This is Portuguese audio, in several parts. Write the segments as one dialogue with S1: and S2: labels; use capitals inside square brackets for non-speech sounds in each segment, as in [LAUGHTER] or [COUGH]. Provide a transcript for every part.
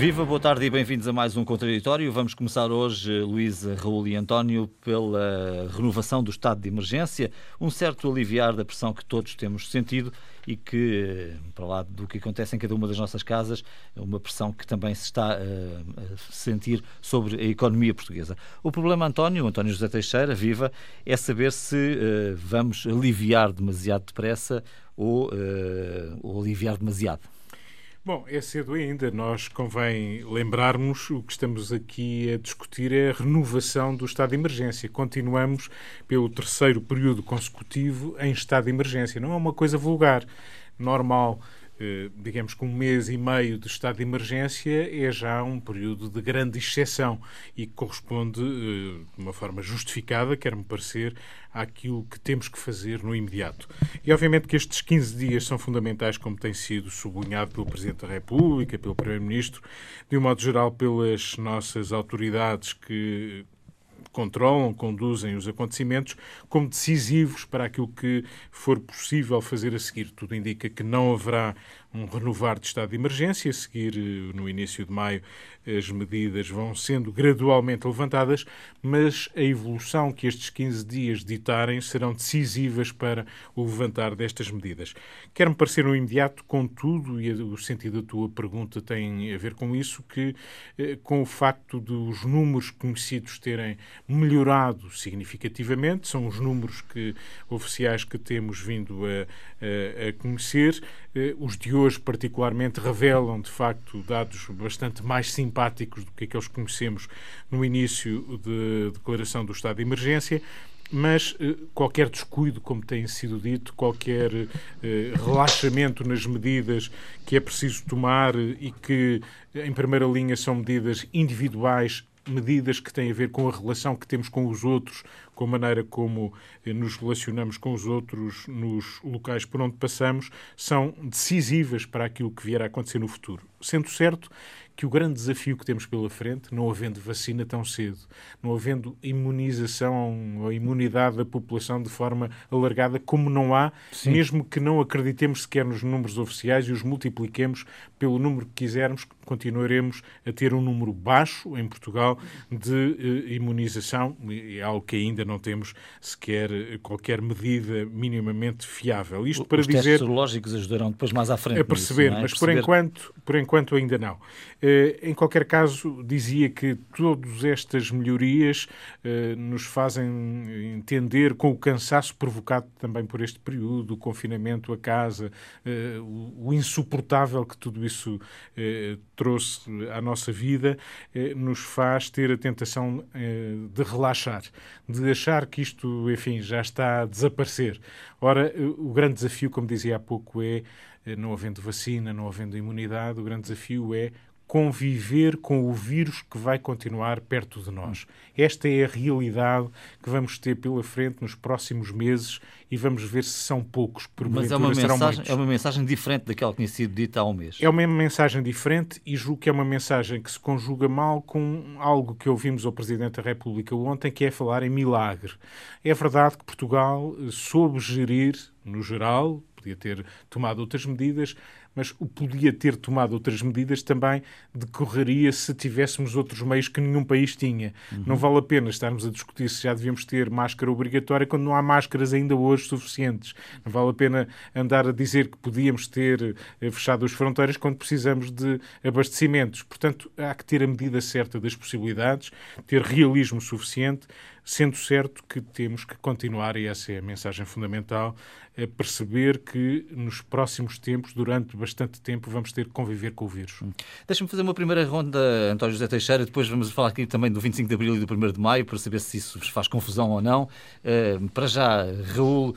S1: Viva, boa tarde e bem-vindos a mais um Contraditório. Vamos começar hoje, Luísa, Raul e António, pela renovação do estado de emergência, um certo aliviar da pressão que todos temos sentido e que, para lá do que acontece em cada uma das nossas casas, é uma pressão que também se está eh, a sentir sobre a economia portuguesa. O problema, António, António José Teixeira, viva, é saber se uh, vamos aliviar demasiado depressa ou, uh, ou aliviar demasiado.
S2: Bom, é cedo ainda. Nós convém lembrarmos o que estamos aqui a discutir é a renovação do estado de emergência. Continuamos pelo terceiro período consecutivo em estado de emergência. Não é uma coisa vulgar, normal. Digamos que um mês e meio de estado de emergência é já um período de grande exceção e corresponde, eh, de uma forma justificada, quer-me parecer, àquilo que temos que fazer no imediato. E obviamente que estes 15 dias são fundamentais, como tem sido sublinhado pelo Presidente da República, pelo Primeiro-Ministro, de um modo geral pelas nossas autoridades que controlam, conduzem os acontecimentos, como decisivos para aquilo que for possível fazer a seguir. Tudo indica que não haverá um renovar de estado de emergência. A seguir, eh, no início de maio, as medidas vão sendo gradualmente levantadas, mas a evolução que estes 15 dias ditarem serão decisivas para o levantar destas medidas. Quer-me parecer no imediato, contudo, e o sentido da tua pergunta tem a ver com isso, que eh, com o facto dos números conhecidos terem melhorado significativamente, são os números que oficiais que temos vindo a, a, a conhecer, os de hoje particularmente revelam de facto dados bastante mais simpáticos do que aqueles que conhecemos no início da de declaração do estado de emergência mas eh, qualquer descuido, como tem sido dito, qualquer eh, relaxamento nas medidas que é preciso tomar e que, em primeira linha, são medidas individuais medidas que têm a ver com a relação que temos com os outros, com a maneira como eh, nos relacionamos com os outros nos locais por onde passamos, são decisivas para aquilo que vier a acontecer no futuro. Sendo certo que o grande desafio que temos pela frente, não havendo vacina tão cedo, não havendo imunização ou imunidade da população de forma alargada, como não há, Sim. mesmo que não acreditemos sequer nos números oficiais e os multipliquemos pelo número que quisermos, continuaremos a ter um número baixo em Portugal de uh, imunização, é algo que ainda não temos sequer eh, qualquer medida minimamente fiável.
S1: Isto para Os dizer. Os testes serológicos ajudarão depois mais à frente.
S2: A perceber,
S1: nisso,
S2: é? mas perceber. Por, enquanto, por enquanto ainda não. Uh, em qualquer caso, dizia que todas estas melhorias uh, nos fazem entender com o cansaço provocado também por este período, o confinamento a casa, o, o insuportável que tudo isso trouxe à nossa vida eh, nos faz ter a tentação eh, de relaxar, de achar que isto, enfim, já está a desaparecer. Ora, eh, o grande desafio, como dizia há pouco, é, não havendo vacina, não havendo imunidade, o grande desafio é conviver com o vírus que vai continuar perto de nós. Esta é a realidade que vamos ter pela frente nos próximos meses e vamos ver se são poucos,
S1: por Mas é uma, mensagem, é uma mensagem diferente daquela que tinha sido dita há um mês.
S2: É uma mensagem diferente e julgo que é uma mensagem que se conjuga mal com algo que ouvimos ao Presidente da República ontem, que é falar em milagre. É verdade que Portugal soube gerir, no geral, podia ter tomado outras medidas, mas o podia ter tomado outras medidas também decorreria se tivéssemos outros meios que nenhum país tinha. Uhum. Não vale a pena estarmos a discutir se já devíamos ter máscara obrigatória quando não há máscaras ainda hoje suficientes. Não vale a pena andar a dizer que podíamos ter eh, fechado as fronteiras quando precisamos de abastecimentos. Portanto, há que ter a medida certa das possibilidades, ter realismo suficiente, sendo certo que temos que continuar, e essa é a mensagem fundamental, a perceber que nos próximos tempos, durante bastante tempo, vamos ter que conviver com o vírus. Hum.
S1: Deixa-me fazer uma primeira ronda, António José Teixeira, depois vamos falar aqui também do 25 de Abril e do 1 de Maio, para saber se isso vos faz confusão ou não. Uh, para já, Raul,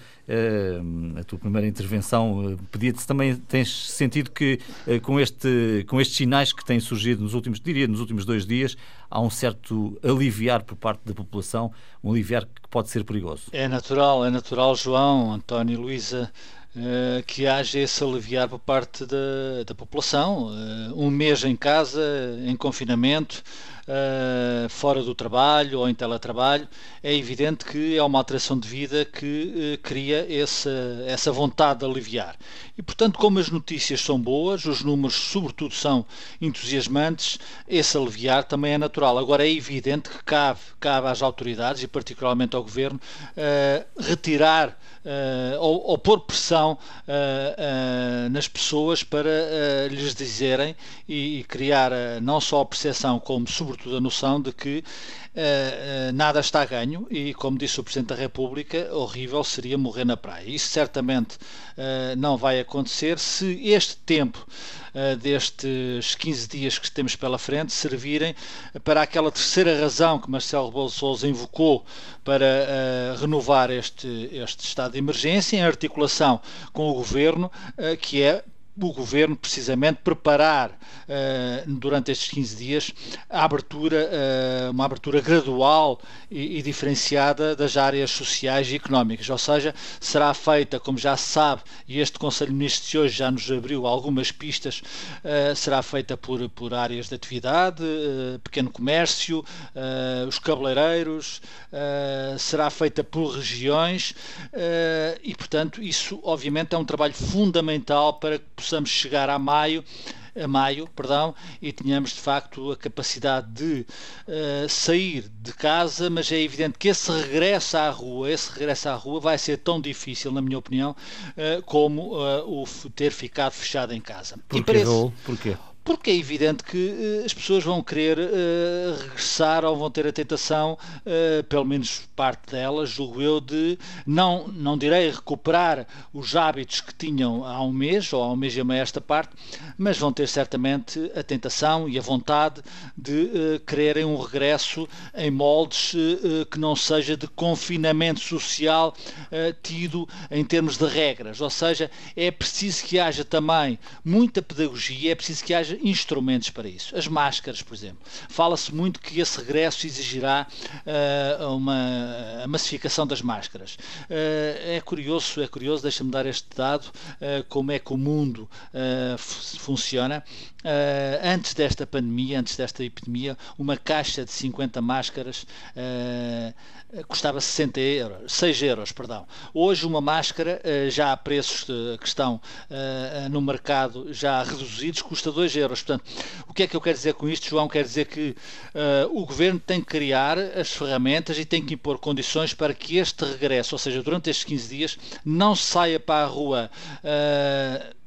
S1: a tua primeira intervenção, uh, pedia-te também, tens sentido que com, este, com estes sinais que têm surgido nos últimos, diria, nos últimos dois dias, há um certo aliviar por parte da população, um aliviar que pode ser perigoso.
S3: É natural, é natural, João, António, Luísa, eh, que haja esse aliviar por parte da, da população. Eh, um mês em casa, em confinamento, uh, fora do trabalho ou em teletrabalho, é evidente que é uma alteração de vida que uh, cria essa, essa vontade de aliviar. E, portanto, como as notícias são boas, os números, sobretudo, são entusiasmantes, esse aliviar também é natural. Agora, é evidente que cabe, cabe às autoridades, e particularmente ao Governo, uh, retirar ou, ou pôr pressão nas pessoas para lhes dizerem e, e criar não só a percepção, como sobretudo a noção de que nada está a ganho e, como disse o Presidente da República, horrível seria morrer na praia. Isso certamente não vai acontecer se este tempo destes 15 dias que temos pela frente servirem para aquela terceira razão que Marcelo Rebelo Sousa invocou para uh, renovar este, este estado de emergência em articulação com o governo, uh, que é o governo precisamente preparar uh, durante estes 15 dias a abertura, uh, uma abertura gradual e, e, diferenciada das áreas sociais e económicas, ou seja, será feita, como já se sabe, e este Conselho de Ministros de hoje já nos abriu algumas pistas, uh, será feita por, por áreas de atividade, pequeno comércio, os cabeleireiros, será feita por regiões e, portanto, isso obviamente é um trabalho fundamental para que possamos chegar a maio a maio, perdão, e tenhamos de facto a capacidade de uh, sair de casa, mas é evidente que esse regresso à rua, esse regresso à rua vai ser tão difícil, na minha opinião, uh, como uh, o ter ficado fechado em casa.
S1: Porquê, e parece... Porquê?
S3: Porque é evidente que uh, as pessoas vão querer uh, regressar ou vão ter a tentação, uh, pelo menos parte delas, julgo eu, de não, não direi recuperar os hábitos que tinham há um mês ou há um mês e meio esta parte, mas vão ter certamente a tentação e a vontade de quererem um regresso em moldes que não seja de confinamento social tido em termos de regras. Ou seja, é preciso que haja também muita pedagogia, é preciso que haja instrumentos para isso. As máscaras, por exemplo. Fala-se muito que esse regresso exigirá uh, uma massificação das máscaras. Uh, é curioso, é curioso, deixa-me dar este dado, uh, como é que o mundo funciona. antes desta pandemia, antes desta epidemia, uma caixa de 50 máscaras custava 60 euros, 6 euros, perdão. Hoje uma máscara, já a preços que estão no mercado já reduzidos, custa 2 euros Portanto, o que é que eu quero dizer com isto, João? Quer dizer que uh, o Governo tem que criar as ferramentas e tem que impor condições para que este regresso, ou seja, durante estes 15 dias, não saia para a rua. Uh,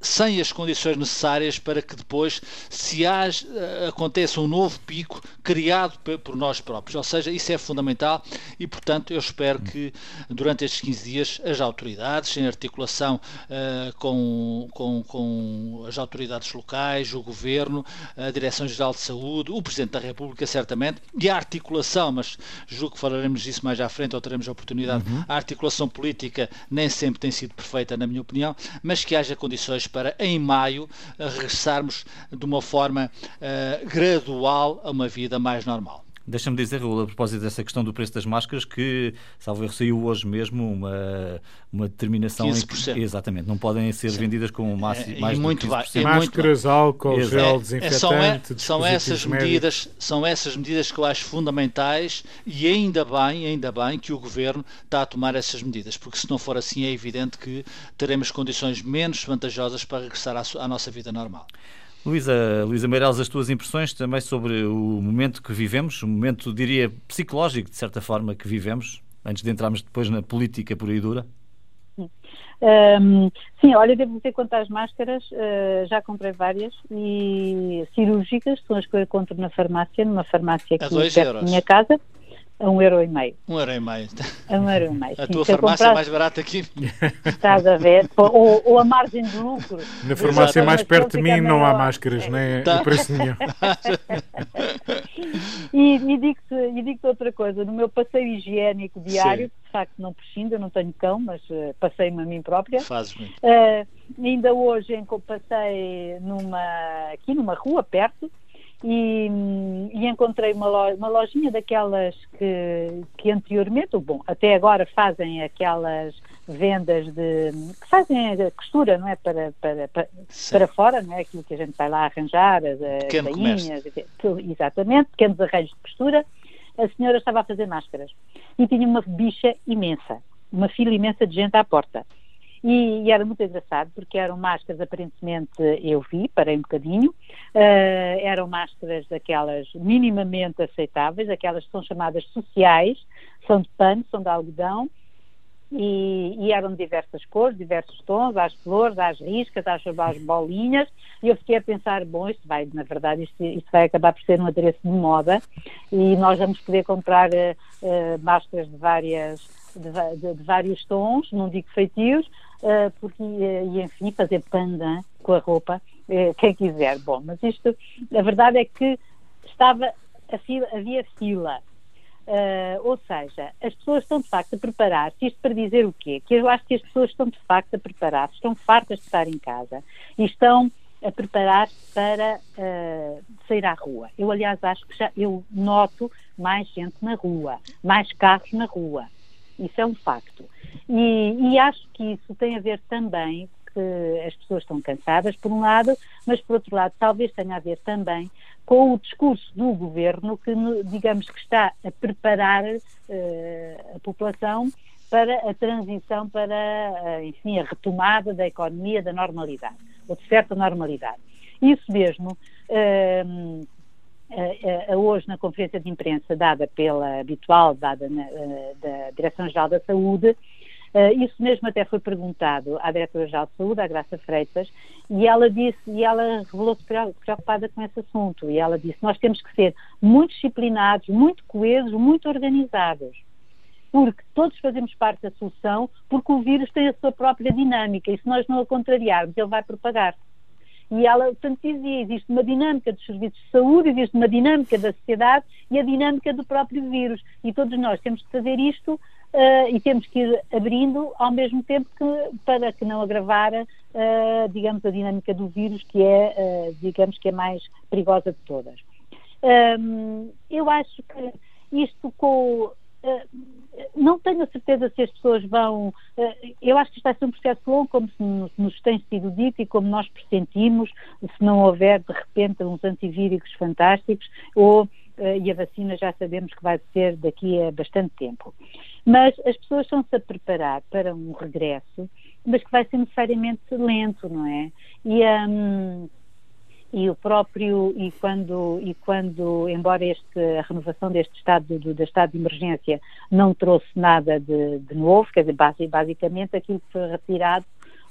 S3: sem as condições necessárias para que depois se haja, aconteça um novo pico criado por nós próprios. Ou seja, isso é fundamental e, portanto, eu espero que durante estes 15 dias as autoridades, em articulação uh, com, com, com, as autoridades locais, o Governo, a Direção-Geral de Saúde, o Presidente da República, certamente, e a articulação, mas julgo que falaremos disso mais à frente ou teremos a oportunidade, uhum. a articulação política nem sempre tem sido perfeita, na minha opinião, mas que haja condições para, em maio, regressarmos de uma forma uh, gradual a uma vida mais normal.
S1: Deixa-me dizer, Raul, a propósito dessa questão do preço das máscaras, que, salvo erro, saiu hoje mesmo uma, uma determinação
S3: 15%.
S1: em que, exatamente, não podem ser Sim. vendidas com mais, é, mais
S2: muito
S1: de 15%.
S2: É máscaras, álcool, Exato. gel, desinfetante, é, são, é,
S3: são essas medidas São essas medidas que eu acho fundamentais e ainda bem, ainda bem que o Governo está a tomar essas medidas, porque se não for assim é evidente que teremos condições menos vantajosas para regressar à, à nossa vida normal.
S1: Luísa, Luísa Meireles, as tuas impressões também sobre o momento que vivemos, um momento, diria, psicológico, de certa forma, que vivemos, antes de entrarmos depois na política pura e dura?
S4: Um, sim, olha, devo dizer quanto às máscaras, uh, já comprei várias e cirúrgicas, são as que eu encontro na farmácia, numa farmácia aqui perto da minha casa a um euro e meio.
S3: Um euro e meio.
S4: A um euro e meio.
S3: A sim, tua farmácia é mais barata aqui.
S4: Estás a ver? [LAUGHS] Ou, ou a margem de lucro.
S2: Na farmácia mais perto de mim não há máscaras, é. nem tá. preço nenhum. [LAUGHS]
S4: e e digo-te digo outra coisa. No meu passeio higiênico diário, sim. de facto não prescindo, eu não tenho cão, mas uh, passei-me a mim própria.
S3: Fazes muito.
S4: Uh, ainda hoje passei numa, aqui numa rua perto e, e encontrei uma, loja, uma lojinha daquelas que, que anteriormente, bom, até agora fazem aquelas vendas de que fazem a costura, não é? Para, para, para, para, fora, não é? Aquilo que a gente vai lá arranjar, as bainhas, exatamente, pequenos arranjos de costura. A senhora estava a fazer máscaras e tinha uma bicha imensa, uma fila imensa de gente à porta. E, e, era muito engraçado porque eram máscaras, aparentemente eu vi, parei um bocadinho, uh, eram máscaras daquelas minimamente aceitáveis, aquelas que são chamadas sociais, são de pano, são de algodão, e, e, eram de diversas cores, diversos tons, às flores, às riscas, às, às bolinhas, e eu fiquei a pensar, bom, isto vai, na verdade, isto, isto vai acabar por ser um adereço de moda, e nós vamos poder comprar uh, máscaras de várias de, de, de, vários tons, não digo feitios, uh, porque, e enfim, fazer panda com a roupa, quem quiser. Bom, mas isto, a verdade é que estava, fila, havia fila Uh, ou seja, as pessoas estão de facto a preparar-se, isto para dizer o quê? Que eu acho que as pessoas estão de facto a preparar-se, estão fartas de estar em casa e estão a preparar-se para uh, sair à rua. Eu, aliás, acho que já eu noto mais gente na rua, mais carros na rua. Isso é um facto. E, e acho que isso tem a ver também que as pessoas estão cansadas, por um lado, mas por outro lado, talvez tenha a ver também com o discurso do governo que, digamos, que está a preparar uh, a população para a transição para, uh, enfim, a retomada da economia, da normalidade, ou de certa normalidade. Isso mesmo, uh, hoje na conferência de imprensa dada pela habitual, dada na, da Direção-Geral da Saúde, Uh, isso mesmo até foi perguntado à Diretora-Geral de Saúde, à Graça Freitas, e ela disse, e ela revelou-se preocupada com esse assunto, e ela disse, nós temos que ser muito disciplinados, muito coesos, muito organizados, porque todos fazemos parte da solução, porque o vírus tem a sua própria dinâmica, e se nós não a contrariarmos, ele vai propagar. E ela, portanto, dizia, existe uma dinâmica dos serviços de saúde, existe uma dinâmica da sociedade e a dinâmica do próprio vírus. E todos nós temos que fazer isto uh, e temos que ir abrindo ao mesmo tempo que, para que não agravar, uh, digamos, a dinâmica do vírus, que é, uh, digamos, que é mais perigosa de todas. Um, eu acho que isto com não tenho a certeza se as pessoas vão. Eu acho que isto vai ser um processo longo, como nos tem sido dito e como nós pressentimos, se não houver de repente uns antivíricos fantásticos, ou, e a vacina já sabemos que vai ser daqui a bastante tempo. Mas as pessoas estão-se a preparar para um regresso, mas que vai ser necessariamente lento, não é? E, um, e o próprio e quando e quando embora este a renovação deste estado do, do estado de emergência não trouxe nada de, de novo quer dizer basicamente aquilo que foi retirado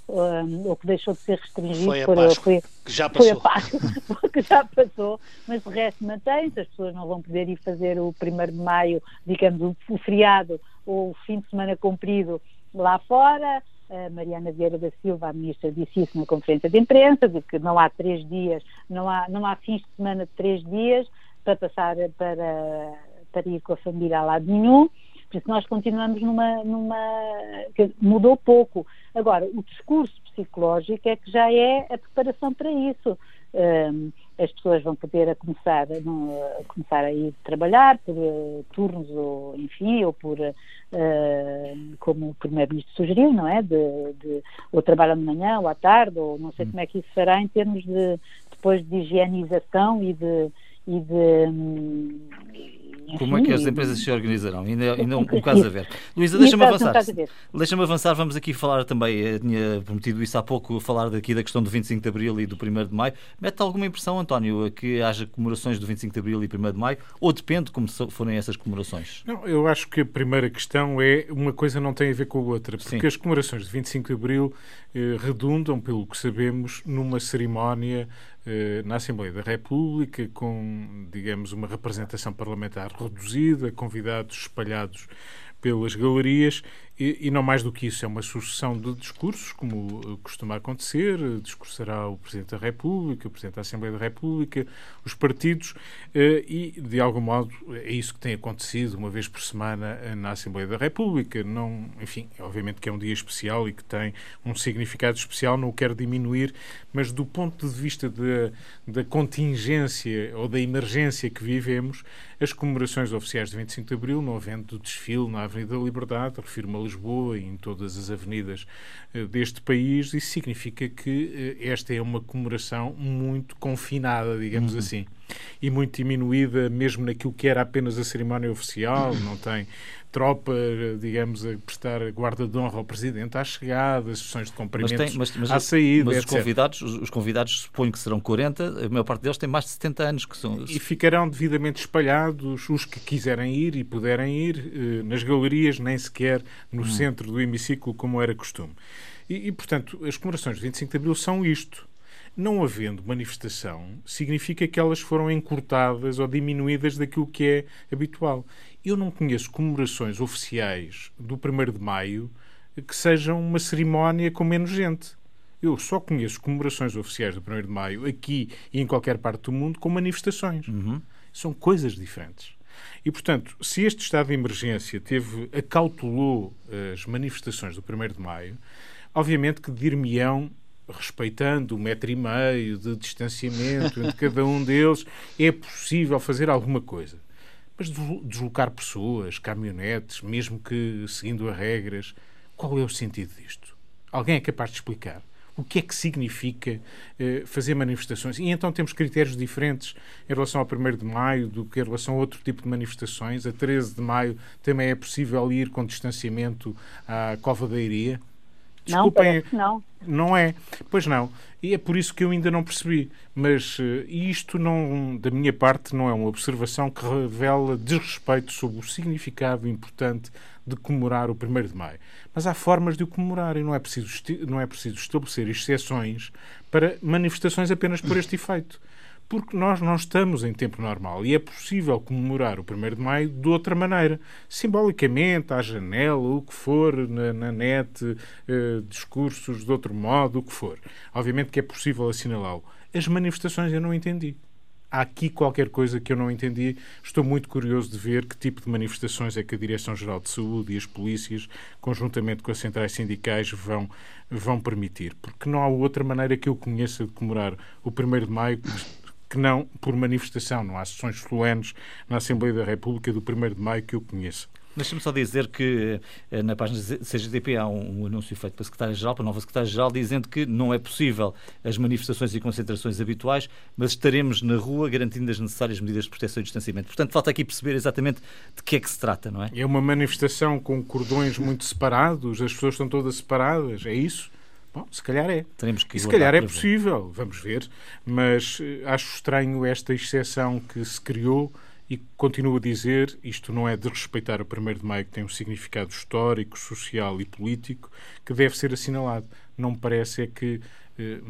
S4: um, ou que deixou de ser restringido
S3: foi a Páscoa, foi, que já passou.
S4: Foi a Páscoa, [LAUGHS] que já passou, mas o resto mantém-se, as pessoas não vão poder ir fazer o 1 de maio, digamos, o, o feriado ou o fim de semana comprido lá fora. A Mariana Vieira da Silva, a ministra, disse isso na conferência de imprensa, de que não há três dias, não há, não há fins de semana de três dias para passar para, para ir com a família a lado nenhum. Por isso nós continuamos numa, numa. mudou pouco. Agora, o discurso psicológico é que já é a preparação para isso. Um, as pessoas vão poder a começar, a começar a ir trabalhar por uh, turnos ou enfim ou por uh, como o primeiro-ministro sugeriu, não é, de, de, ou trabalham de manhã ou à tarde ou não sei hum. como é que isso fará em termos de depois de higienização e de e de, hum,
S1: como é que as empresas se organizarão? Ainda, ainda um, um [LAUGHS] caso a ver. Luísa, deixa-me avançar. Deixa-me avançar, vamos aqui falar também, eu eh, tinha prometido isso há pouco, falar daqui da questão do 25 de Abril e do 1 de Maio. Mete alguma impressão, António, que haja comemorações do 25 de Abril e 1 de Maio? Ou depende como forem essas comemorações?
S2: Não, eu acho que a primeira questão é uma coisa não tem a ver com a outra, porque Sim. as comemorações de 25 de Abril redundam, pelo que sabemos, numa cerimónia eh, na Assembleia da República, com, digamos, uma representação parlamentar reduzida, convidados espalhados pelas galerias e, e, não mais do que isso, é uma sucessão de discursos, como eh, costuma acontecer. Discursará o Presidente da República, o Presidente da Assembleia da República, os partidos, eh, e, de algum modo, é isso que tem acontecido uma vez por semana eh, na Assembleia da República. Não, enfim, obviamente que é um dia especial e que tem um significado especial, não o quero diminuir, mas do ponto de vista de, da contingência ou da emergência que vivemos, as comemorações oficiais de 25 de Abril, não havendo desfile na Avenida da Liberdade, refiro-me Lisboa e em todas as avenidas uh, deste país, isso significa que uh, esta é uma comemoração muito confinada, digamos uhum. assim e muito diminuída, mesmo naquilo que era apenas a cerimónia oficial, não tem tropa, digamos, a prestar guarda de honra ao Presidente à chegada, sessões de cumprimentos mas tem, mas, mas, à saída,
S1: Mas os convidados, os convidados suponho que serão 40, a maior parte deles tem mais de 70 anos. que são
S2: E ficarão devidamente espalhados os que quiserem ir e puderem ir eh, nas galerias, nem sequer no hum. centro do hemiciclo, como era costume. E, e, portanto, as comemorações de 25 de Abril são isto não havendo manifestação, significa que elas foram encurtadas ou diminuídas daquilo que é habitual. Eu não conheço comemorações oficiais do 1 de Maio que sejam uma cerimónia com menos gente. Eu só conheço comemorações oficiais do 1 de Maio aqui e em qualquer parte do mundo com manifestações. Uhum. São coisas diferentes. E, portanto, se este estado de emergência teve, acautelou as manifestações do 1 de Maio, obviamente que dir-me-ão respeitando o metro e meio de distanciamento entre cada um deles, é possível fazer alguma coisa. Mas deslocar pessoas, caminhonetes, mesmo que seguindo as regras, qual é o sentido disto? Alguém é capaz de explicar? O que é que significa eh, fazer manifestações? E então temos critérios diferentes em relação ao 1 de maio do que em relação a outro tipo de manifestações. A 13 de maio também é possível ir com distanciamento à Cova da Iria.
S4: Desculpem, não,
S2: não. Não é. Pois não. E é por isso que eu ainda não percebi. Mas uh, isto, não, da minha parte, não é uma observação que revela desrespeito sobre o significado importante de comemorar o 1 de Maio. Mas há formas de o comemorar e não é preciso, não é preciso estabelecer exceções para manifestações apenas por este efeito porque nós não estamos em tempo normal e é possível comemorar o 1 de Maio de outra maneira, simbolicamente, à janela, o que for, na, na net, eh, discursos de outro modo, o que for. Obviamente que é possível assinalá-lo. As manifestações eu não entendi. Há aqui qualquer coisa que eu não entendi. Estou muito curioso de ver que tipo de manifestações é que a Direção-Geral de Saúde e as polícias, conjuntamente com as centrais sindicais, vão, vão permitir. Porque não há outra maneira que eu conheça de comemorar o 1 de Maio que não por manifestação. Não há sessões solenes na Assembleia da República do 1 de maio que eu conheça.
S1: Deixa-me só dizer que eh, na página CGTP há um, um anúncio feito pela Secretária-Geral, pela nova Secretária-Geral, dizendo que não é possível as manifestações e concentrações habituais, mas estaremos na rua garantindo as necessárias medidas de proteção e distanciamento. Portanto, falta aqui perceber exatamente de que é que se trata, não é?
S2: É uma manifestação com cordões muito separados, as pessoas estão todas separadas, é isso? Bom, se calhar é.
S1: Teremos que
S2: e se calhar é possível, vamos ver. Mas eh, acho estranho esta exceção que se criou e continuo a dizer, isto não é de respeitar o 1 de Maio, que tem um significado histórico, social e político, que deve ser assinalado. Não me parece é que, eh,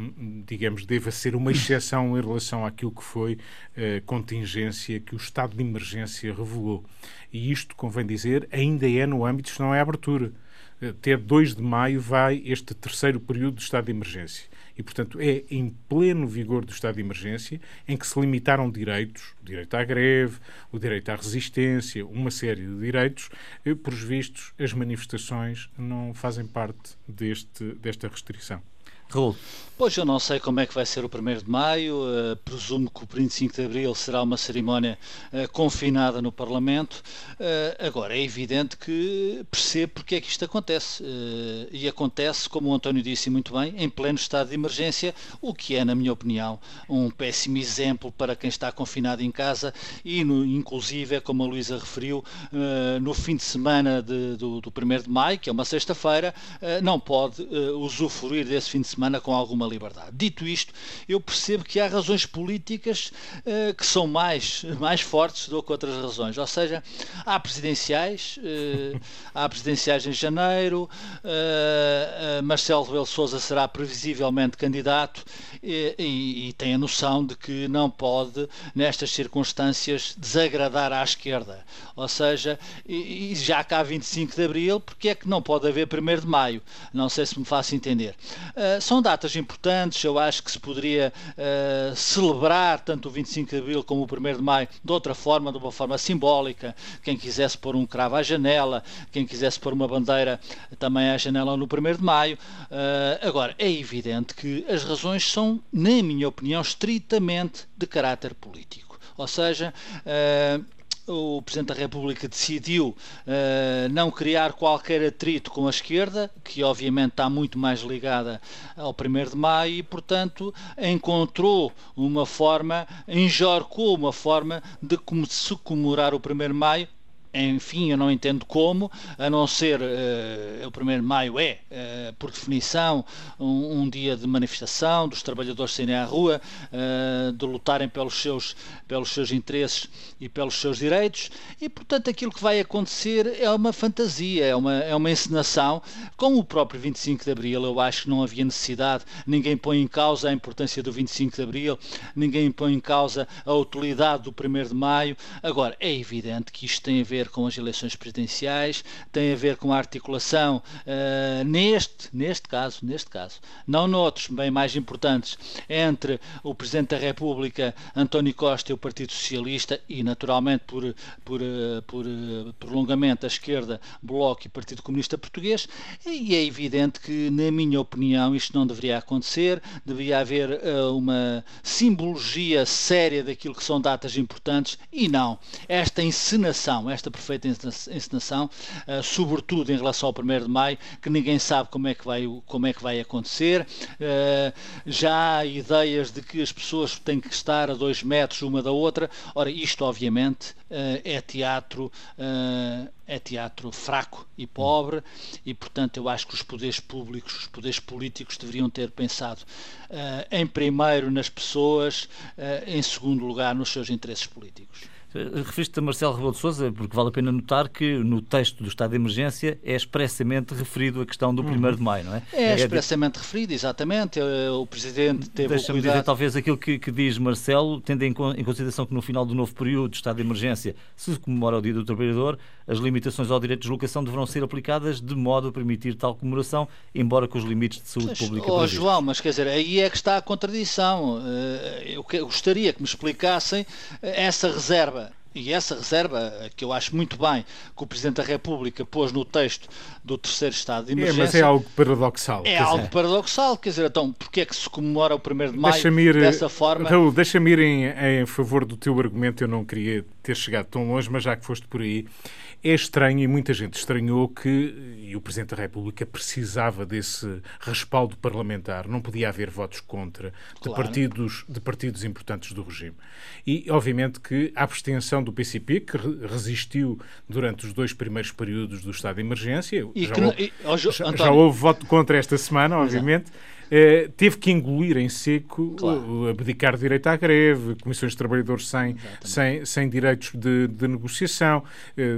S2: digamos, deva ser uma exceção em relação àquilo que foi a eh, contingência que o estado de emergência revelou. E isto, convém dizer, ainda é no âmbito, isto não é abertura até 2 de maio vai este terceiro período de estado de emergência. E, portanto, é em pleno vigor do estado de emergência em que se limitaram direitos, o direito à greve, o direito à resistência, uma série de direitos. Por vistos, as manifestações não fazem parte deste, desta restrição.
S1: Raul.
S3: Pois eu não sei como é que vai ser o 1 de maio, uh, presumo que o 25 de abril será uma cerimónia uh, confinada no Parlamento. Uh, agora, é evidente que percebo porque é que isto acontece. e acontece, como o António disse muito bem, em pleno estado de emergência, o que é, na minha opinião, um péssimo exemplo para quem está confinado em casa e, no, inclusive, é como a Luísa referiu, no fim de semana de, do, do 1 de maio, que é uma sexta-feira, não pode usufruir desse fim de semana semana com alguma liberdade. Dito isto, eu percebo que há razões políticas uh, que são mais, [LAUGHS] mais fortes do que outras razões. Ou seja, há presidenciais, uh, há presidenciais em janeiro, uh, Marcelo Rebelo Sousa será previsivelmente candidato e, e, e, tem a noção de que não pode, nestas circunstâncias, desagradar à esquerda. Ou seja, e, e já cá 25 de Abril, porque é que não pode haver 1 de Maio? Não sei se me faço entender. Uh, são datas importantes, eu acho que se poderia uh, celebrar tanto o 25 de Abril como o 1 de Maio de outra forma, de uma forma simbólica. Quem quisesse pôr um cravo à janela, quem quisesse pôr uma bandeira também à janela no 1 de Maio. Uh, agora, é evidente que as razões são, na minha opinião, estritamente de caráter político. Ou seja, uh, o Presidente da República decidiu uh, não criar qualquer atrito com a esquerda, que obviamente está muito mais ligada ao 1 de maio, e portanto encontrou uma forma, enjorcou uma forma de se comemorar o 1 de maio enfim, eu não entendo como, a não ser uh, o 1 de maio é, uh, por definição, um, um, dia de manifestação dos trabalhadores saírem à rua, uh, de lutarem pelos seus, pelos seus interesses e pelos seus direitos, e portanto aquilo que vai acontecer é uma fantasia, é uma, é uma encenação. Com o próprio 25 de Abril, eu acho que não havia necessidade, ninguém põe em causa a importância do 25 de Abril, ninguém põe em causa a utilidade do 1 de maio. Agora, é evidente que isto tem a ver ver com as eleições presidenciais, tem a ver com a articulação uh, neste, neste caso, neste caso, não noutros bem mais importantes, entre o Presidente da República, António Costa e o Partido Socialista e, naturalmente, por, por, eh, por, eh, prolongamento, a esquerda, Bloco e Partido Comunista Português, e é evidente que, na minha opinião, isto não deveria acontecer, deveria haver uh, uma simbologia séria daquilo que são datas importantes e não. Esta encenação, esta perfeita encenação, uh, sobretudo em relação ao 1 de maio, que ninguém sabe como é que vai, como é que vai acontecer. Uh, já há ideias de que as pessoas têm que estar a dois metros uma da outra. Ora, isto obviamente uh, é teatro é teatro fraco e pobre e, portanto, eu acho que os poderes públicos, os poderes políticos deveriam ter pensado uh, em primeiro nas pessoas, uh, em segundo lugar nos seus interesses políticos.
S1: Referiste a Marcelo Rebelo de Sousa, porque vale a pena notar que no texto do estado de emergência é expressamente referido a questão do 1 uhum. de maio, não é?
S3: É, é expressamente é, referido, exatamente. O Presidente teve
S1: Deixa-me
S3: cuidado...
S1: dizer talvez aquilo que, que diz Marcelo, tendo em, em, consideração que no final do novo período de estado de emergência se comemora o Dia do Trabalhador, as limitações ao direito de deslocação deverão ser aplicadas de modo a permitir tal comemoração, embora com os limites de saúde pública
S3: oh, João, mas quer dizer, aí é que está a contradição. Eh, eu gostaria que me explicassem essa reserva e essa reserva, que eu acho muito bem que o Presidente da República pôs no texto do terceiro estado de emergência.
S2: É, mas é algo paradoxal.
S3: É algo dizer. paradoxal, quer dizer, então, porque é que se comemora o 1 de maio ir, dessa forma?
S2: Raul, deixa-me ir em, em favor do teu argumento, eu não queria ter chegado tão longe, mas já que foste por aí, é estranho e muita gente estranhou que e o Presidente da República precisava desse respaldo parlamentar, não podia haver votos contra claro. de, partidos, de partidos importantes do regime. E, obviamente, que a abstenção do PCP, que resistiu durante os dois primeiros períodos do estado de emergência, já, que, houve, e, já, já, houve voto contra esta semana, obviamente. Eh, teve que engolir em seco, claro. abdicar direito à greve, comissões de trabalhadores sem, sem, sem direitos de, de negociação, eh,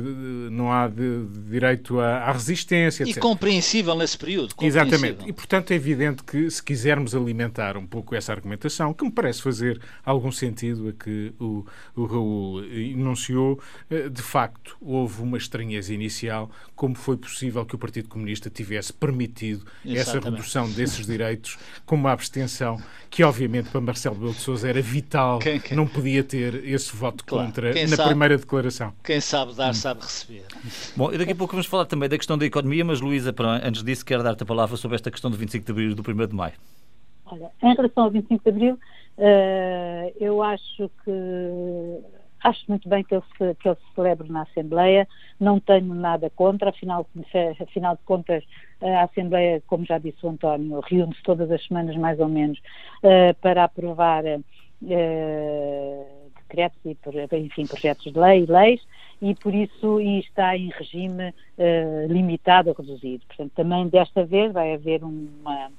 S2: não há de, de direito à, à, resistência.
S3: Etc. E compreensível nesse período.
S2: Exatamente. E, portanto, é evidente que se quisermos alimentar um pouco essa argumentação, que me parece fazer algum sentido a que o, o Raul enunciou, eh, de facto, houve uma estranheza inicial, como foi possível que o Partido Comunista tivesse permitido Exatamente. essa redução desses direitos com uma abstenção que, obviamente, para Marcelo Rebelo de Sousa era vital, quem, quem... não podia ter esse voto claro. contra quem na sabe, primeira declaração.
S3: Quem sabe dar, hum. sabe receber.
S1: Bom, e daqui a pouco vamos falar também da questão da economia, mas Luísa, antes disso, quero dar-te a palavra sobre esta questão do 25 de Abril e do 1 de Maio.
S4: Olha, em relação ao 25 de Abril, uh, eu acho que Acho muito bem que ele, se, que ele se celebre na Assembleia, não tenho nada contra, afinal, afinal de contas, a Assembleia, como já disse o António, reúne-se todas as semanas, mais ou menos, uh, para aprovar uh, decretos e, enfim, projetos de lei e leis, e por isso e está em regime limitado a reduzido. Portanto, também desta vez vai haver uma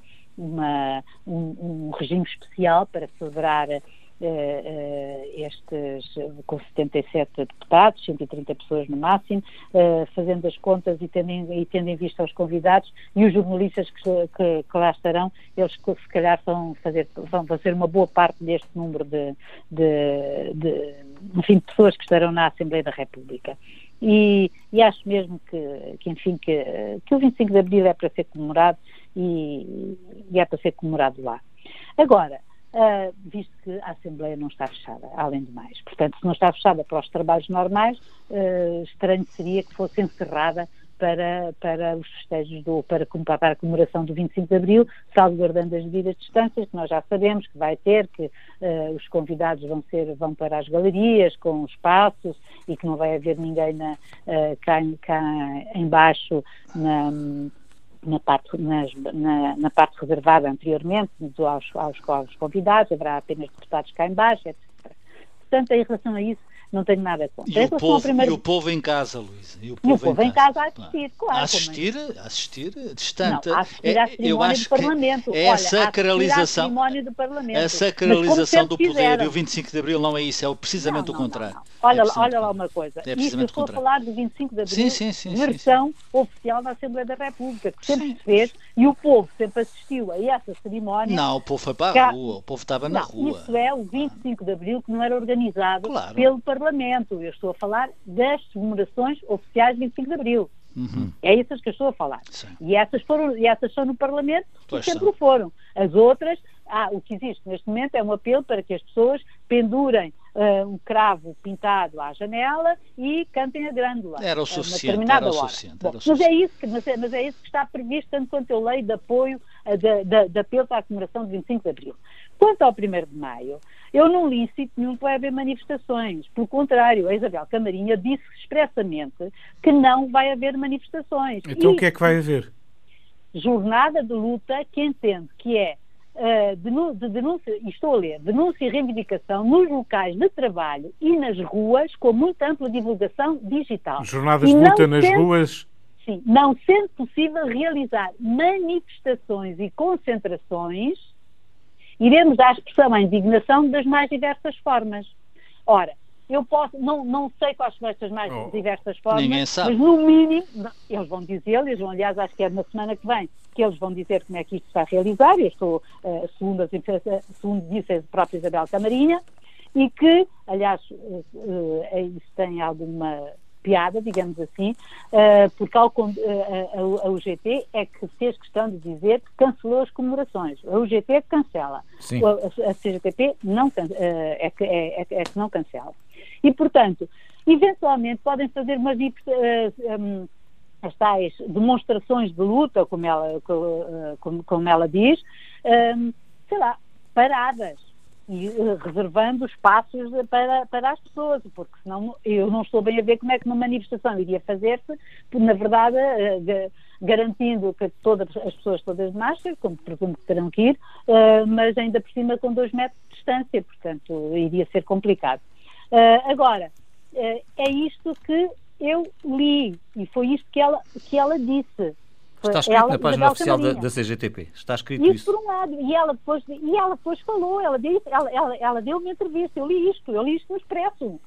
S4: uma, um, um regime especial para celebrar estes, com 77 deputados, 130 pessoas no máximo, uh, fazendo as contas e tendo, em, e tendo em vista os convidados e os jornalistas que, que, que lá estarão, eles se calhar vão fazer, vão fazer uma boa parte deste número de, de, de, enfim, de pessoas que estarão na Assembleia da República. E, e, acho mesmo que, que enfim, que, que o 25 de Abril é para ser comemorado e, e é para ser comemorado lá. Agora, uh, visto que a Assembleia não está fechada, além de mais. Portanto, se não está fechada para os trabalhos normais, uh, estranho seria que fosse encerrada para, para os festejos do, para, para a comemoração do 25 de Abril, salvaguardando as devidas distâncias, que nós já sabemos que vai ter, que uh, os convidados vão ser, vão para as galerias com espaços e que não vai haver ninguém na, uh, cá, cá embaixo na, na parte, nas, na, na, parte reservada anteriormente aos, aos, aos convidados, haverá apenas deputados cá embaixo, etc. Portanto, em relação a isso, não tenho nada contra.
S3: E, o povo, primeira... e o povo em casa, Luís.
S4: E o povo, e o povo em, casa. casa a assistir, claro.
S3: A assistir, a assistir distante.
S4: Não, a assistir à cerimónia eu acho do Parlamento.
S3: É a sacralização.
S4: do Parlamento.
S3: A sacralização do poder. Fizeram. E o 25 de Abril não é isso, é precisamente não, não, o contrário.
S4: Olha,
S3: é
S4: olha lá uma coisa. É Isto eu estou a falar do 25 de Abril, sim, sim, sim, versão oficial da Assembleia da República, que sempre se fez e o povo sempre assistiu a essa cerimónia.
S3: Não, o povo foi para a rua, o povo estava na rua.
S4: Isso é o 25 de Abril que não era organizado pelo Parlamento. Eu estou a falar das comemorações oficiais de 25 de Abril. Uhum. É essas que eu estou a falar. Sim. E essas, foram, e essas são no Parlamento pois e sempre são. foram. As outras, ah, o que existe neste momento é um apelo para que as pessoas pendurem uh, um cravo pintado à janela e cantem a grândula.
S3: Era o suficiente. Era o suficiente,
S4: Bom, Mas, é isso que, mas, é, mas é isso que está previsto, tanto quanto eu leio de apoio uh, de, de, de apelo à comemoração de 25 de Abril. Quanto ao 1 de Maio, eu não li sítio nenhum que vai haver manifestações. Pelo contrário, a Isabel Camarinha disse expressamente que não vai haver manifestações.
S2: Então e, o que é que vai haver?
S4: Jornada de luta que entende que é uh, de denúncia, estou a ler, denúncia e reivindicação nos locais de trabalho e nas ruas com muita ampla divulgação digital.
S2: Jornadas e de luta nas sendo, ruas?
S4: Sim, não sendo possível realizar manifestações e concentrações iremos dar expressão à indignação das mais diversas formas. Ora, eu posso, não, não sei quais são estas mais oh, diversas formas, mas no mínimo, eles vão dizer, eles vão, aliás, acho que é na semana que vem, que eles vão dizer como é que isto está a realizar, eu estou, uh, segundo, as, segundo disse a própria Isabel Camarinha, e que, aliás, uh, uh, isso tem alguma piada, digamos assim, uh, porque ao, uh, a, a, UGT é que fez questão de dizer que cancelou as comemorações. A UGT é que cancela. A, a, CGTP não, é, que, é, é, é, que não cancela. E, portanto, eventualmente podem fazer umas um, as tais demonstrações de luta, como ela, como, como ela diz, sei lá, paradas e uh, reservando espaços para, para as pessoas, porque senão eu não estou bem a ver como é que uma manifestação iria fazer-se, na verdade, uh, garantindo que todas as pessoas todas de máscara, como presumo que terão que ir, uh, mas ainda por cima com dois metros de distância, portanto iria ser complicado. agora, é isto que eu li e foi isto que ela, que ela disse.
S1: Está escrito ela, na página oficial da, da, CGTP. Está escrito isso.
S4: Isso por um lado. E ela depois, e ela depois falou, ela deu, ela, ela, ela deu uma entrevista. Eu li isto, eu li isto no Expresso.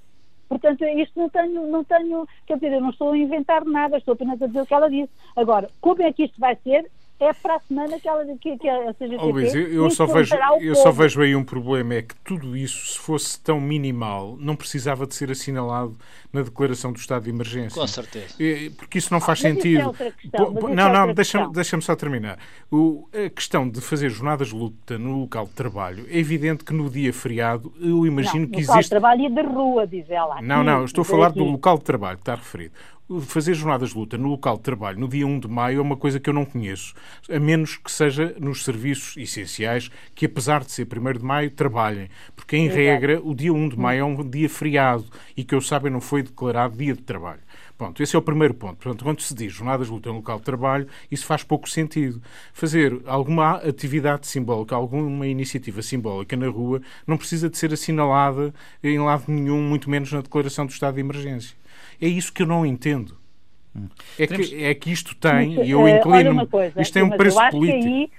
S4: Portanto, isto não tenho, não tenho, quer dizer, eu não estou a inventar nada, estou apenas a dizer o que ela disse. Agora, como é que isto vai ser? é para a semana que, ela, que, que a CGTP oh, Luís, eu,
S2: eu só vejo eu só vejo aí um problema é que tudo isso se fosse tão minimal não precisava de ser assinalado na declaração do estado de emergência.
S3: Com certeza.
S2: Porque isso não faz ah, sentido. é questão, não é não deixa-me deixa só terminar. O, a questão de fazer jornadas de luta no local de trabalho é evidente que no dia feriado eu imagino
S4: não,
S2: que existe
S4: local de trabalho e de rua diz ela.
S2: Aqui, não não estou a falar aqui. do local de trabalho que está referido. Fazer jornadas de luta no local de trabalho no dia 1 de maio é uma coisa que eu não conheço, a menos que seja nos serviços essenciais, que apesar de ser 1 de maio, trabalhem. Porque, em Exato. regra, o dia 1 de maio é um dia feriado e que eu saiba não foi declarado dia de trabalho. Pronto, esse é o primeiro ponto. Portanto, quando se diz jornadas de luta no local de trabalho, isso faz pouco sentido. Fazer alguma atividade simbólica, alguma iniciativa simbólica na rua, não precisa de ser assinalada em lado nenhum, muito menos na declaração do estado de emergência. É isso que eu não entendo. É, que, é que isto tem, e eu eh, inclino. Isto tem um preço político.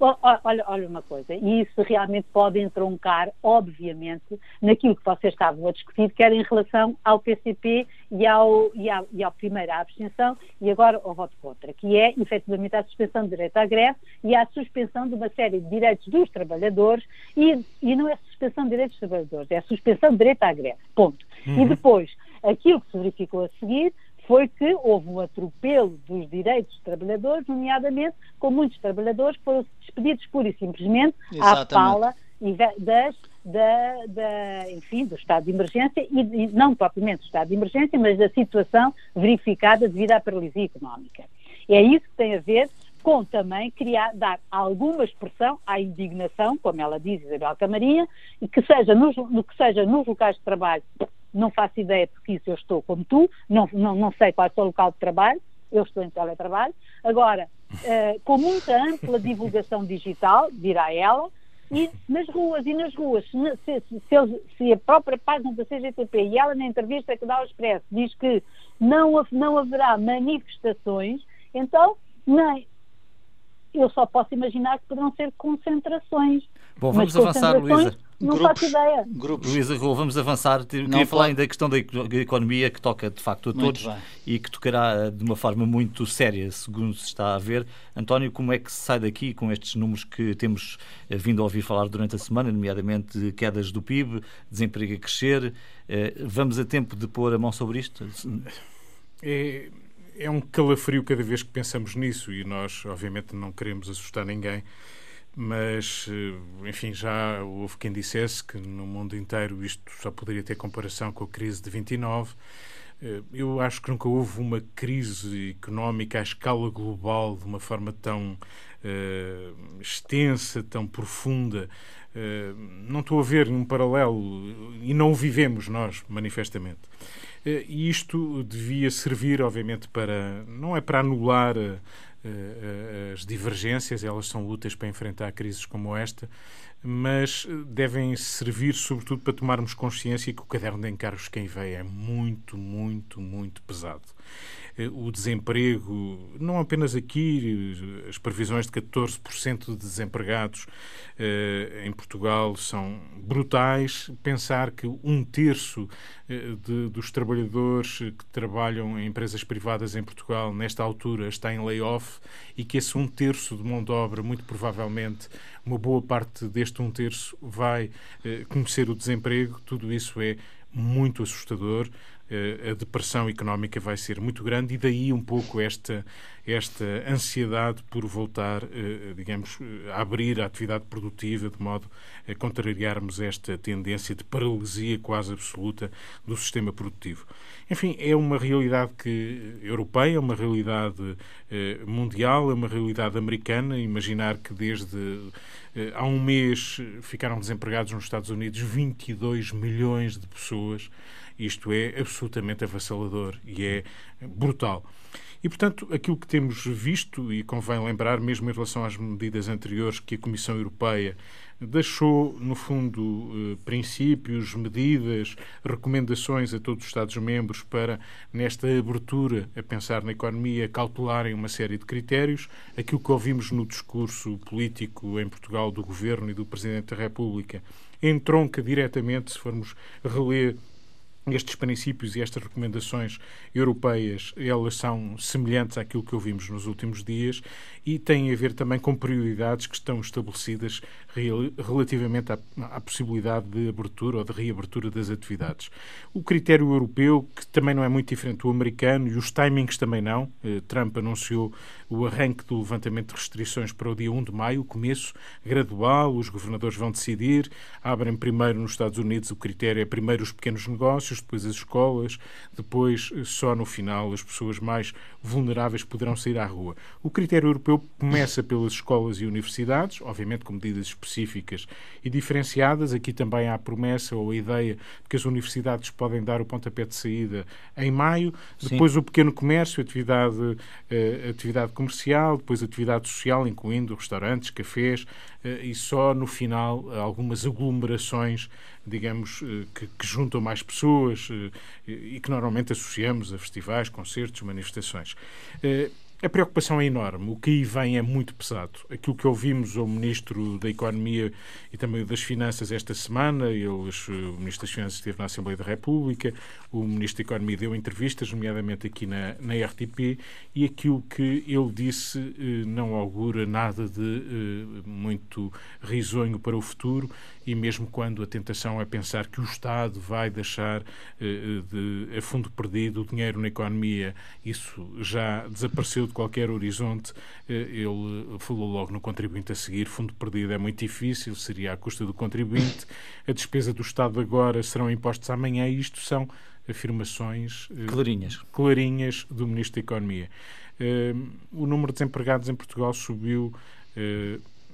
S4: Olha, olha uma coisa, e isso realmente pode entroncar, obviamente, naquilo que vocês estavam a discutir, quer em relação ao PCP e ao, e ao, e ao primeiro à abstenção e agora ao voto contra, que é efetivamente a suspensão do direito à greve e a suspensão de uma série de direitos dos trabalhadores e, e não é suspensão de direitos dos trabalhadores, é a suspensão do direito à greve, ponto. Uhum. E depois, aquilo que se verificou a seguir foi que houve um atropelo dos direitos dos trabalhadores, nomeadamente com muitos trabalhadores que foram despedidos pura e simplesmente Exatamente. à pala das, da, da, enfim, do estado de emergência e, não propriamente do estado de emergência, mas da situação verificada devido à paralisia económica. É isso que tem a ver com também criar, dar alguma expressão à indignação, como ela diz, Isabel Camarinha, e que seja nos, no que seja nos locais de trabalho não faço ideia porque isso eu estou como tu, não, não, não sei qual é o local de trabalho, eu estou em teletrabalho. Agora, uh, com muita ampla divulgação digital, dirá ela, e nas ruas, e nas ruas, se, se, se, se, a própria página da CGTP e ela na entrevista que dá ao Expresso diz que não, não haverá manifestações, então nem, eu só posso imaginar que poderão ser concentrações.
S1: Bom, vamos avançar, Luísa.
S4: Não grupos, faço ideia.
S1: Grupos. Luísa Rua, vamos avançar. Queria não falar ainda da questão da economia que toca de facto a todos e que tocará de uma forma muito séria, segundo se está a ver. António, como é que se sai daqui com estes números que temos eh, vindo a ouvir falar durante a semana, nomeadamente quedas do PIB, desemprego a crescer? Eh, vamos a tempo de pôr a mão sobre isto?
S2: É, é um calafrio cada vez que pensamos nisso e nós, obviamente, não queremos assustar ninguém mas, eh, enfim, já houve quem dissesse que no mundo inteiro isto só poderia ter comparação com a crise de 29. Eh, eu acho que nunca houve uma crise económica à escala global de uma forma tão uh, extensa, tão profunda. Uh, não estou a ver um paralelo e não o vivemos nós, manifestamente. E isto devia servir, obviamente, para. não é para anular as divergências, elas são úteis para enfrentar crises como esta, mas eh, devem servir sobretudo para tomarmos consciência que o caderno de encargos quem vem é muito, muito, muito pesado. Eh, o desemprego, não apenas aqui, as previsões de 14% de desempregados eh, em Portugal são brutais. Pensar que um terço eh, de, dos trabalhadores que trabalham em empresas privadas em Portugal, nesta altura, está em layoff e que esse um terço de mão de obra, muito provavelmente, uma boa parte deste um terço vai conhecer o desemprego, tudo isso é muito assustador. Eh, a depressão económica vai ser muito grande e daí um pouco esta, esta ansiedade por voltar, eh, digamos, a abrir a atividade produtiva de modo a contrariarmos esta tendência de paralisia quase absoluta do sistema produtivo. Enfim, é uma realidade que, europeia, é uma realidade eh, mundial, é uma realidade americana. Imaginar que desde há um mês ficaram desempregados nos Estados Unidos 22 milhões de pessoas isto é absolutamente avassalador e é brutal. E, portanto, aquilo que temos visto, e convém lembrar, mesmo em relação às medidas anteriores que a Comissão Europeia deixou, no fundo, eh, princípios, medidas, recomendações a todos os Estados-membros para, nesta abertura a pensar na economia, calcularem uma série de critérios. Aquilo que ouvimos no discurso político em Portugal do Governo e do Presidente da República entronca diretamente, se formos reler estes princípios e estas recomendações europeias, elas são semelhantes àquilo que ouvimos nos últimos dias e têm a ver também com prioridades que estão estabelecidas relativamente à, à, possibilidade de abertura ou de reabertura das atividades. O critério europeu, que também não é muito diferente do americano, e os timings também não. Eh, Trump anunciou o arranque do levantamento de restrições para o dia 1 de maio, o começo gradual, os governadores vão decidir, abrem primeiro nos Estados Unidos o critério é primeiro os pequenos negócios, depois as escolas, depois eh, só no final as pessoas mais vulneráveis poderão sair à rua. O critério europeu começa pelas escolas e universidades, obviamente com medidas específicas e diferenciadas. Aqui também há a promessa ou a ideia de que as universidades podem dar o pontapé de saída em maio, Sim. depois o pequeno comércio, atividade, uh, atividade comercial, depois atividade social, incluindo restaurantes, cafés, e só no final algumas aglomerações digamos, eh, que, que, juntam mais pessoas e que normalmente associamos a festivais, concertos, manifestações. A preocupação é enorme. O que aí vem é muito pesado. Aquilo que ouvimos ao Ministro da Economia e também das Finanças esta semana, eles, o Ministro das Finanças esteve na Assembleia da República, o Ministro da Economia deu entrevistas, nomeadamente aqui na, na RTP, e aquilo que ele disse eh, não augura nada de eh, muito risonho para o futuro e mesmo quando a tentação é pensar que o Estado vai deixar eh, de, a fundo perdido o dinheiro na economia, isso já desapareceu de qualquer horizonte. Eh, ele falou logo no contribuinte a seguir: fundo perdido é muito difícil, seria à custa do contribuinte. A despesa do Estado agora serão impostos amanhã, e isto são afirmações
S1: eh, clarinhas.
S2: clarinhas do Ministro da Economia. O número de desempregados em Portugal subiu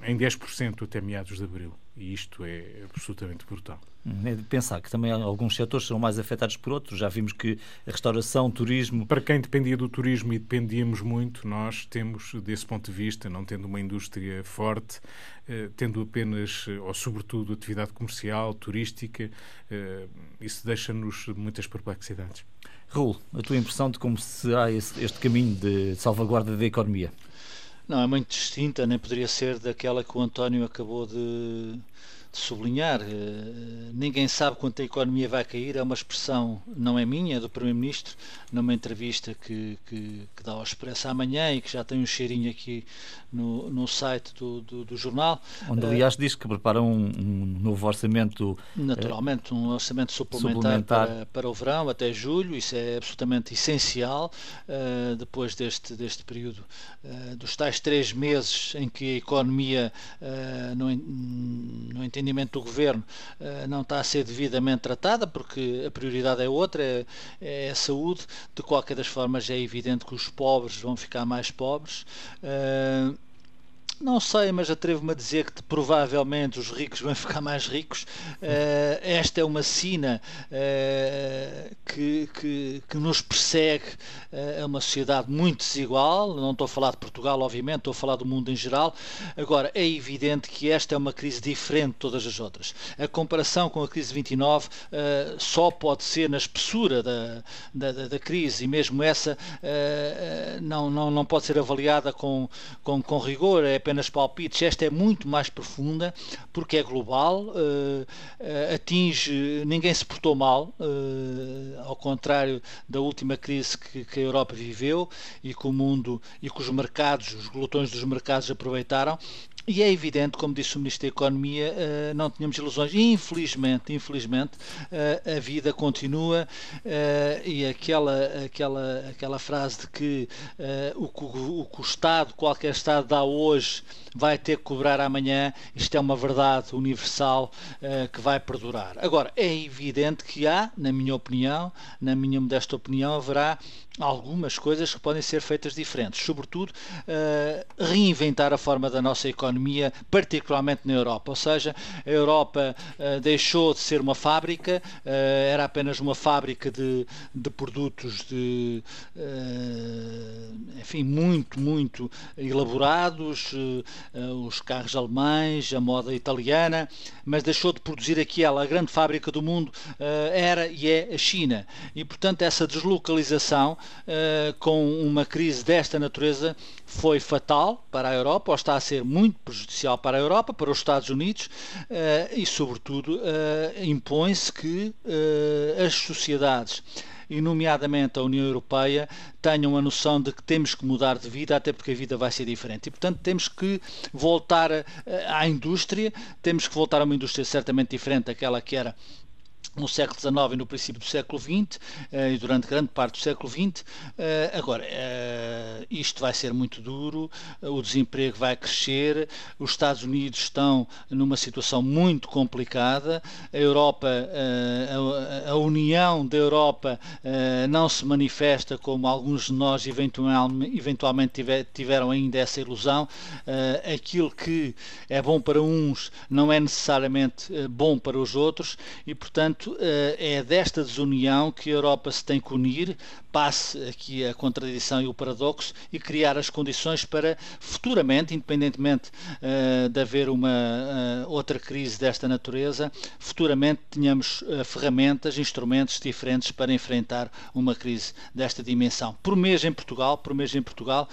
S2: em 10% até meados de abril. E isto é absolutamente brutal.
S1: É de pensar que também alguns setores serão mais afetados por outros. Já vimos que a restauração, turismo.
S2: Para quem dependia do turismo e dependíamos muito, nós temos, desse ponto de vista, não tendo uma indústria forte, eh, tendo apenas, ou sobretudo, atividade comercial, turística, eh, isso deixa-nos muitas perplexidades.
S1: Raul, a tua impressão de como será este caminho de salvaguarda da economia?
S3: Não, é muito distinta, nem poderia ser daquela que o António acabou de, sublinhar. Eh, ninguém sabe quanto a economia vai cair, é uma expressão, não é minha, é do Primeiro-Ministro, numa entrevista que, que, que, dá ao Expresso amanhã e que já tem um cheirinho aqui no, no site do, do, do jornal.
S1: Onde, aliás, uh, diz que prepara um, um novo orçamento.
S3: Naturalmente, um orçamento suplementar, suplementar. Para, para, o verão, até julho, isso é absolutamente essencial, depois deste, deste período dos tais três meses em que a economia não, entendimento do governo, eh, não está a ser devidamente tratada, porque a prioridade é outra, é, é a saúde. De qualquer das formas, é evidente que os pobres vão ficar mais pobres. Eh, não sei, mas atrevo-me a dizer que provavelmente os ricos vão [LAUGHS] ficar mais ricos. Uh, esta é uma sina uh, que, que, que, nos persegue uh, a uma sociedade muito desigual. Não estou a falar de Portugal, obviamente, estou a falar do mundo em geral. Agora, é evidente que esta é uma crise diferente de todas as outras. A comparação com a crise de 29 só pode ser na espessura da, da, da crise e mesmo essa não, não, não pode ser avaliada com, com, com rigor. É apenas palpites, esta é muito mais profunda porque é global, uh, uh, atinge, ninguém se portou mal, uh, ao contrário da última crise que, que, a Europa viveu e que o mundo e que os mercados, os glutões dos mercados aproveitaram. E é evidente, como disse o Ministro da Economia, uh, não tínhamos ilusões. Infelizmente, infelizmente, uh, a vida continua uh, e aquela, aquela, aquela frase de que o, o, o Estado, qualquer Estado dá hoje, vai ter que cobrar amanhã, isto é uma verdade universal que vai perdurar. Agora, é evidente que há, na minha opinião, na minha modesta opinião, haverá algumas coisas que podem ser feitas diferentes, sobretudo reinventar a forma da nossa economia, particularmente na Europa. Ou seja, a Europa uh, deixou de ser uma fábrica, uh, era apenas uma fábrica de, de produtos de, enfim, muito, muito elaborados, os carros alemães, a moda italiana, mas deixou de produzir aquela a grande fábrica do mundo era e é a China. E, portanto, essa deslocalização uh, com uma crise desta natureza foi fatal para a Europa, ou está a ser muito prejudicial para a Europa, para os Estados Unidos, uh, e, sobretudo, uh, impõe-se que as sociedades e, nomeadamente, a União Europeia, tenham a noção de que temos que mudar de vida, até porque a vida vai ser diferente. E, portanto, temos que voltar à indústria, temos que voltar a uma indústria certamente diferente daquela que era no século XIX e no princípio do século XX eh, e durante grande parte do século XX. Eh, agora, eh, isto vai ser muito duro, o desemprego vai crescer, os Estados Unidos estão numa situação muito complicada, a Europa, a União da Europa não se manifesta como alguns de nós eventualmente tiveram ainda essa ilusão. Aquilo que é bom para uns não é necessariamente bom para os outros e, portanto, portanto, é desta desunião que a Europa se tem que unir, passe aqui a contradição e o paradoxo e criar as condições para futuramente, independentemente de haver uma outra crise desta natureza, futuramente tenhamos ferramentas, instrumentos diferentes para enfrentar uma crise desta dimensão. Por mês em Portugal, por mês em Portugal,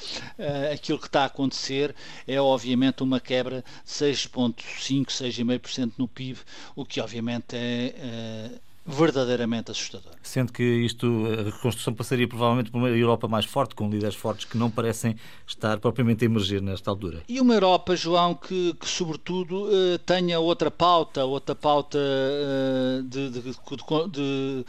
S3: aquilo que está a acontecer é obviamente uma quebra de 6,5, 6,5% no PIB, o que obviamente é, é verdadeiramente assustador.
S1: Sendo que isto, a reconstrução passaria provavelmente por uma Europa mais forte, com líderes fortes que não parecem estar propriamente a emergir nesta altura.
S3: E uma Europa, João, que, que sobretudo eh, tenha outra pauta, outra pauta eh, de, de, de, de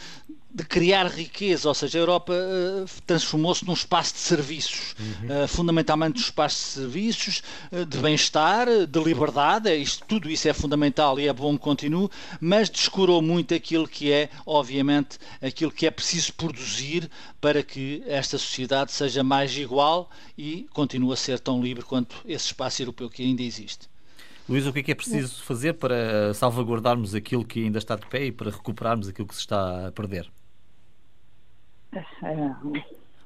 S3: criar riqueza, ou seja, a Europa uh, transformou-se num espaço de serviços, uhum. uh, fundamentalmente um espaço de serviços, uh, de bem-estar, de liberdade, é isto, tudo isso é fundamental e é bom que continue, mas descurou muito aquilo que é, obviamente, aquilo que é preciso produzir para que esta sociedade seja mais igual e continue a ser tão livre quanto esse espaço europeu que ainda existe.
S1: Luís, o que é que é preciso fazer para salvaguardarmos aquilo que ainda está de pé e para recuperarmos aquilo que se está a perder?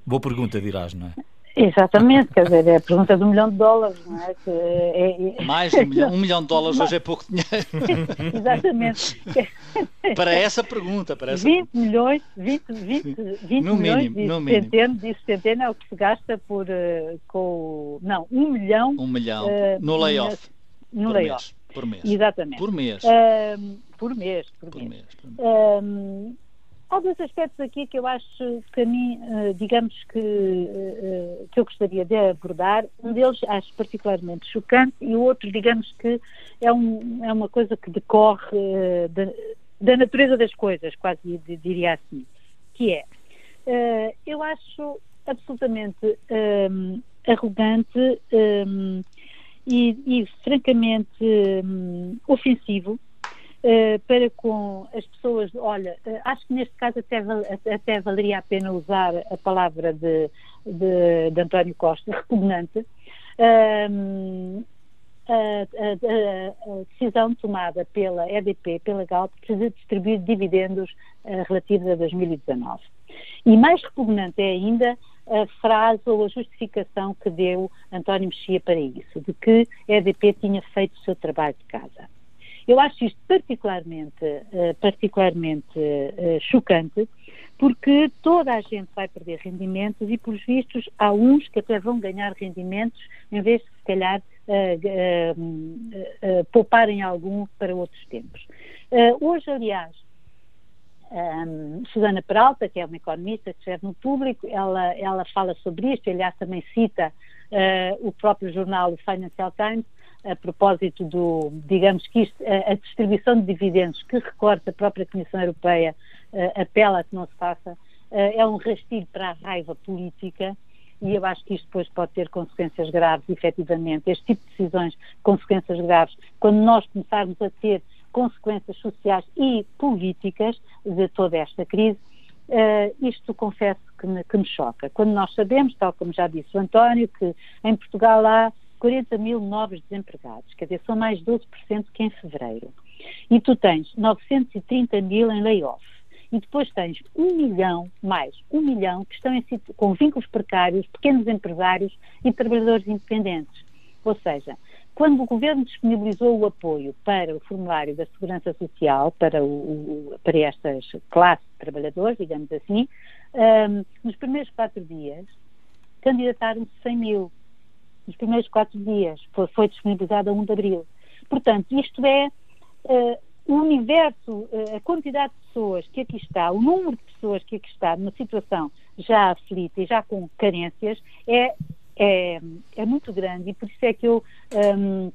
S1: Boa pergunta, dirás, não é?
S4: Exatamente, quer dizer, é a pergunta do milhão de dólares, não é? Que é,
S3: é... Mais de um milhão, um milhão de dólares hoje é pouco dinheiro. [LAUGHS]
S4: Exatamente.
S3: para essa pergunta, para essa
S4: 20 milhões, 20, 20, 20 no milhões mínimo, no centeno, mínimo. centeno é o que se gasta por, uh, com, não, um milhão.
S3: Um milhão, uh, no layoff.
S4: No layoff.
S3: Por mês.
S4: Exatamente.
S3: Por mês.
S4: Uh, por mês. Por, por mês. mês, por mês. Há dois aspectos aqui que eu acho que a mim, eh, digamos que, eh, que eu gostaria de abordar. Um deles acho particularmente chocante e o outro, digamos que é, um, é uma coisa que decorre eh, da, da natureza das coisas, quase diria assim, que é, eu acho absolutamente arrogante e, e, francamente ofensivo uh, para com as pessoas, olha, uh, acho que neste caso até, até valeria a pena usar a palavra de, de, de António Costa, repugnante, uh, a, a, a, decisão tomada pela EDP, pela Galp, de distribuir dividendos relativos a 2019. E mais repugnante é ainda a frase ou a justificação que deu António Mexia para isso, de que a EDP tinha feito o seu trabalho de casa. Eu acho isto particularmente, uh, particularmente uh, chocante, porque toda a gente vai perder rendimentos e, por vistos, há uns que até vão ganhar rendimentos em vez de, se calhar, uh, pouparem algum para outros tempos. hoje, aliás, um, Susana Peralta, que é uma economista que escreve no público, ela, ela fala sobre isto, aliás também cita uh, o próprio jornal Financial Times, a propósito do, digamos que isto, a, a distribuição de dividendos que recorta a própria Comissão Europeia uh, apela a que não se faça, uh, é um rastilho para a raiva política e eu acho que isto depois pode ter consequências graves, efetivamente. Este tipo de decisões, consequências graves, quando nós começarmos a ter consequências sociais e políticas de toda esta crise, uh, isto confesso que me, que me choca. Quando nós sabemos, tal como já disse o António, que em Portugal há 40 mil novos desempregados, quer dizer, são mais 12% que em fevereiro. E tu tens 930 mil em layoff. E depois tens um milhão, mais um milhão, que estão em, com vínculos precários, pequenos empresários e trabalhadores independentes. Ou seja, quando o governo disponibilizou o apoio para o formulário da Segurança Social, para, o, para estas classes de trabalhadores, digamos assim, um, nos primeiros quatro dias candidataram-se 100 mil nos primeiros quatro dias. Foi, foi disponibilizado a 1 de abril. Portanto, isto é uh, o universo, uh, a quantidade de pessoas que aqui está, o número de pessoas que aqui está numa situação já aflita e já com carências é, é, é muito grande e por isso é que eu. Um, ehm,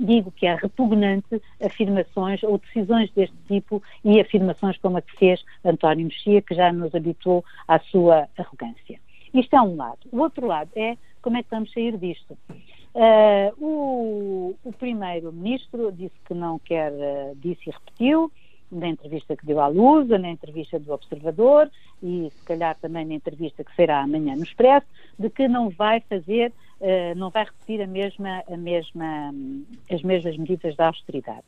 S4: digo que é repugnante afirmações ou decisões deste tipo e afirmações como a que fez António Mexia, que já nos habituou à sua arrogância. Isto é um lado. O outro lado é como é que vamos sair disto. Uh, o, o primeiro-ministro disse que não quer, uh, disse e repetiu, na entrevista que deu à Lusa, na entrevista do Observador e se calhar também na entrevista que será amanhã no Expresso, de que não vai fazer, uh, não vai repetir a mesma, a mesma, as mesmas medidas da austeridade.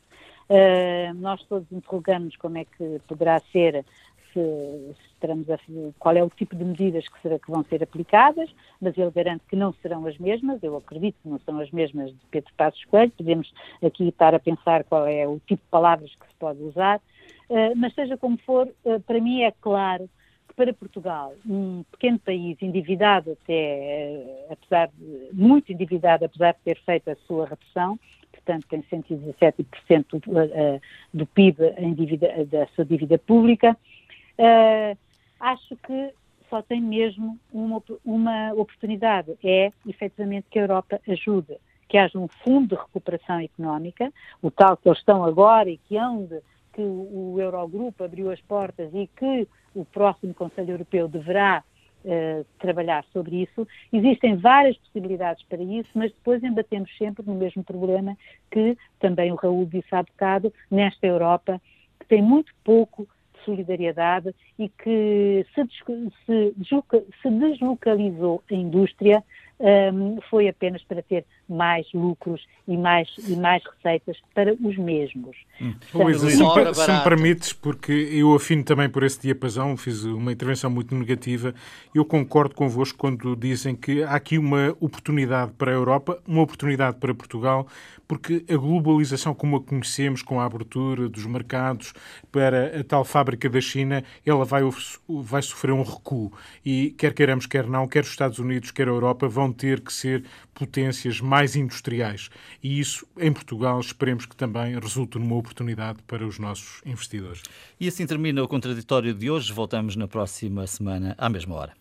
S4: Nós todos interrogamos como é que poderá ser se, se a, qual é o tipo de medidas que, será, que vão ser aplicadas, mas ele garante que não serão as mesmas, eu acredito que não são as mesmas de Pedro Passos Coelho, podemos aqui estar a pensar qual é o tipo de palavras que se pode usar, uh, mas seja como for, uh, para mim é claro que para Portugal, um pequeno país endividado até, uh, apesar de, muito endividado, apesar de ter feito a sua redução, portanto tem 117% do, do PIB da sua dívida pública, Uh, acho que só tem mesmo uma, uma oportunidade, é efetivamente que a Europa ajude, que haja um fundo de recuperação económica, o tal que eles estão agora e que onde que o Eurogrupo abriu as portas e que o próximo Conselho Europeu deverá uh, trabalhar sobre isso. Existem várias possibilidades para isso, mas depois embatemos sempre no mesmo problema que também o Raul disse há bocado, nesta Europa, que tem muito pouco solidariedade e que se, se, se deslocalizou a indústria um, foi apenas para ter mais lucros e mais, e mais receitas para os mesmos.
S2: Hum. Luísa, se, me, se me permites, porque eu afino também por esse diapasão, fiz uma intervenção muito negativa, eu concordo convosco quando dizem que há aqui uma oportunidade para a Europa, uma oportunidade para Portugal, porque a globalização como a conhecemos, com a abertura dos mercados para a tal fábrica da China, ela vai, vai sofrer um recuo. E quer queiramos, quer não, quer os Estados Unidos, quer a Europa, vão ter que ser potências mais industriais. E isso, em Portugal, esperemos que também resulte numa oportunidade para os nossos investidores.
S1: E assim termina o contraditório de hoje. Voltamos na próxima semana, à mesma hora.